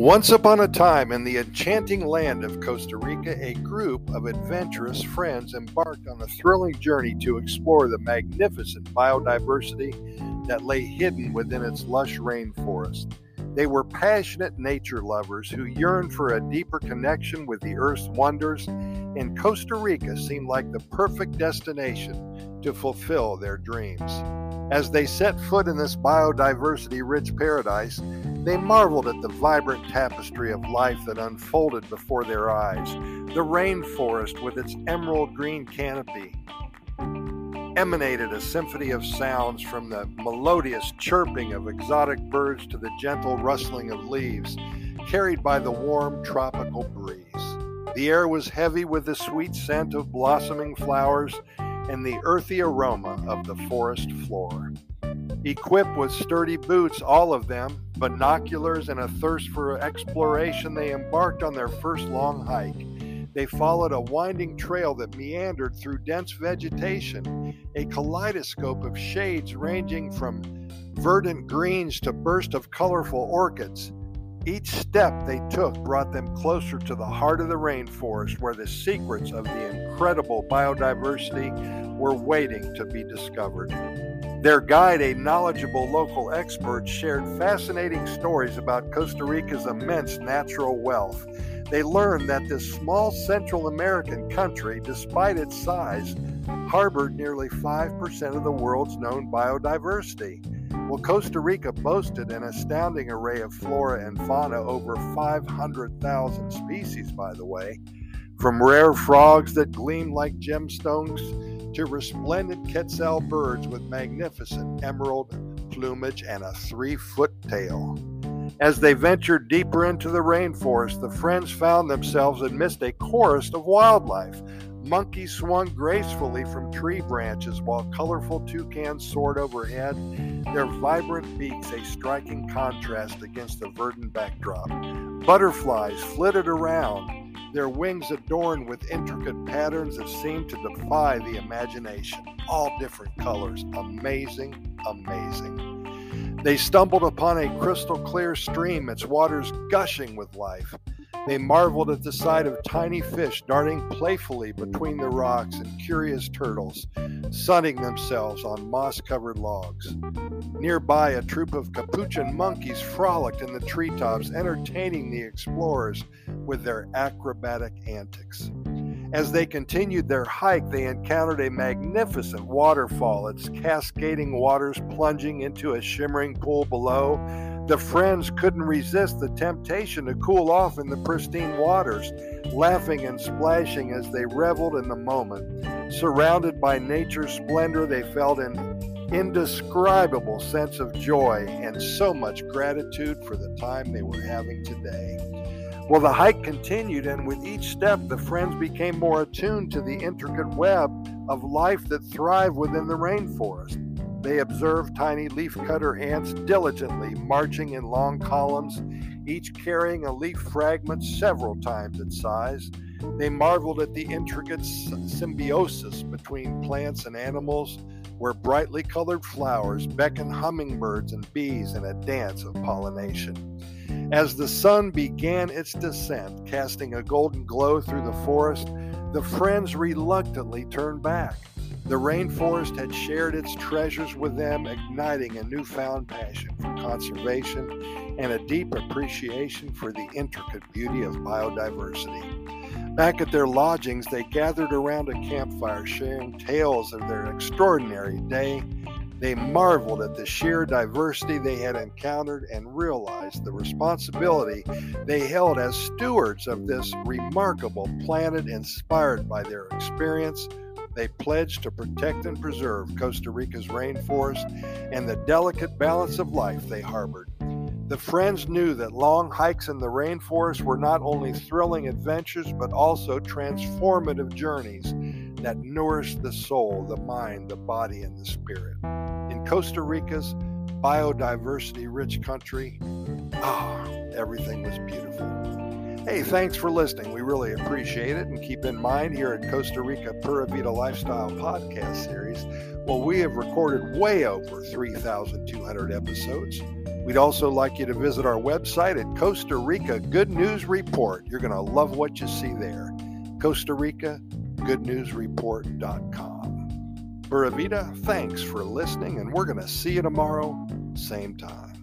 Once upon a time, in the enchanting land of Costa Rica, a group of adventurous friends embarked on a thrilling journey to explore the magnificent biodiversity that lay hidden within its lush rainforest. They were passionate nature lovers who yearned for a deeper connection with the Earth's wonders, and Costa Rica seemed like the perfect destination to fulfill their dreams. As they set foot in this biodiversity rich paradise, they marveled at the vibrant tapestry of life that unfolded before their eyes. The rainforest, with its emerald green canopy, emanated a symphony of sounds from the melodious chirping of exotic birds to the gentle rustling of leaves, carried by the warm tropical breeze. The air was heavy with the sweet scent of blossoming flowers and the earthy aroma of the forest floor. Equipped with sturdy boots, all of them, binoculars, and a thirst for exploration, they embarked on their first long hike. They followed a winding trail that meandered through dense vegetation, a kaleidoscope of shades ranging from verdant greens to bursts of colorful orchids. Each step they took brought them closer to the heart of the rainforest where the secrets of the incredible biodiversity were waiting to be discovered. Their guide, a knowledgeable local expert, shared fascinating stories about Costa Rica's immense natural wealth. They learned that this small Central American country, despite its size, harbored nearly 5% of the world's known biodiversity. Well, Costa Rica boasted an astounding array of flora and fauna, over 500,000 species, by the way, from rare frogs that gleam like gemstones to resplendent quetzal birds with magnificent emerald plumage and a three foot tail. As they ventured deeper into the rainforest, the friends found themselves amidst a chorus of wildlife. Monkeys swung gracefully from tree branches while colorful toucans soared overhead, their vibrant beaks a striking contrast against the verdant backdrop. Butterflies flitted around, their wings adorned with intricate patterns that seemed to defy the imagination. All different colors. Amazing, amazing. They stumbled upon a crystal clear stream, its waters gushing with life. They marveled at the sight of tiny fish darting playfully between the rocks and curious turtles sunning themselves on moss covered logs. Nearby, a troop of capuchin monkeys frolicked in the treetops, entertaining the explorers with their acrobatic antics. As they continued their hike, they encountered a magnificent waterfall, its cascading waters plunging into a shimmering pool below the friends couldn't resist the temptation to cool off in the pristine waters, laughing and splashing as they reveled in the moment. Surrounded by nature's splendor, they felt an indescribable sense of joy and so much gratitude for the time they were having today. Well, the hike continued, and with each step, the friends became more attuned to the intricate web of life that thrived within the rainforest. They observed tiny leafcutter ants diligently marching in long columns, each carrying a leaf fragment several times its size. They marveled at the intricate symbiosis between plants and animals, where brightly colored flowers beckon hummingbirds and bees in a dance of pollination. As the sun began its descent, casting a golden glow through the forest, the friends reluctantly turned back. The rainforest had shared its treasures with them, igniting a newfound passion for conservation and a deep appreciation for the intricate beauty of biodiversity. Back at their lodgings, they gathered around a campfire, sharing tales of their extraordinary day. They marveled at the sheer diversity they had encountered and realized the responsibility they held as stewards of this remarkable planet inspired by their experience they pledged to protect and preserve Costa Rica's rainforest and the delicate balance of life they harbored. The friends knew that long hikes in the rainforest were not only thrilling adventures, but also transformative journeys that nourished the soul, the mind, the body, and the spirit. In Costa Rica's biodiversity rich country, ah, everything was beautiful. Hey, thanks for listening. We really appreciate it. And keep in mind here at Costa Rica Pura Vida Lifestyle Podcast Series, well, we have recorded way over 3,200 episodes. We'd also like you to visit our website at Costa Rica Good News Report. You're going to love what you see there. Costa Rica GoodNewsReport.com. Pura Vida, thanks for listening, and we're going to see you tomorrow, same time.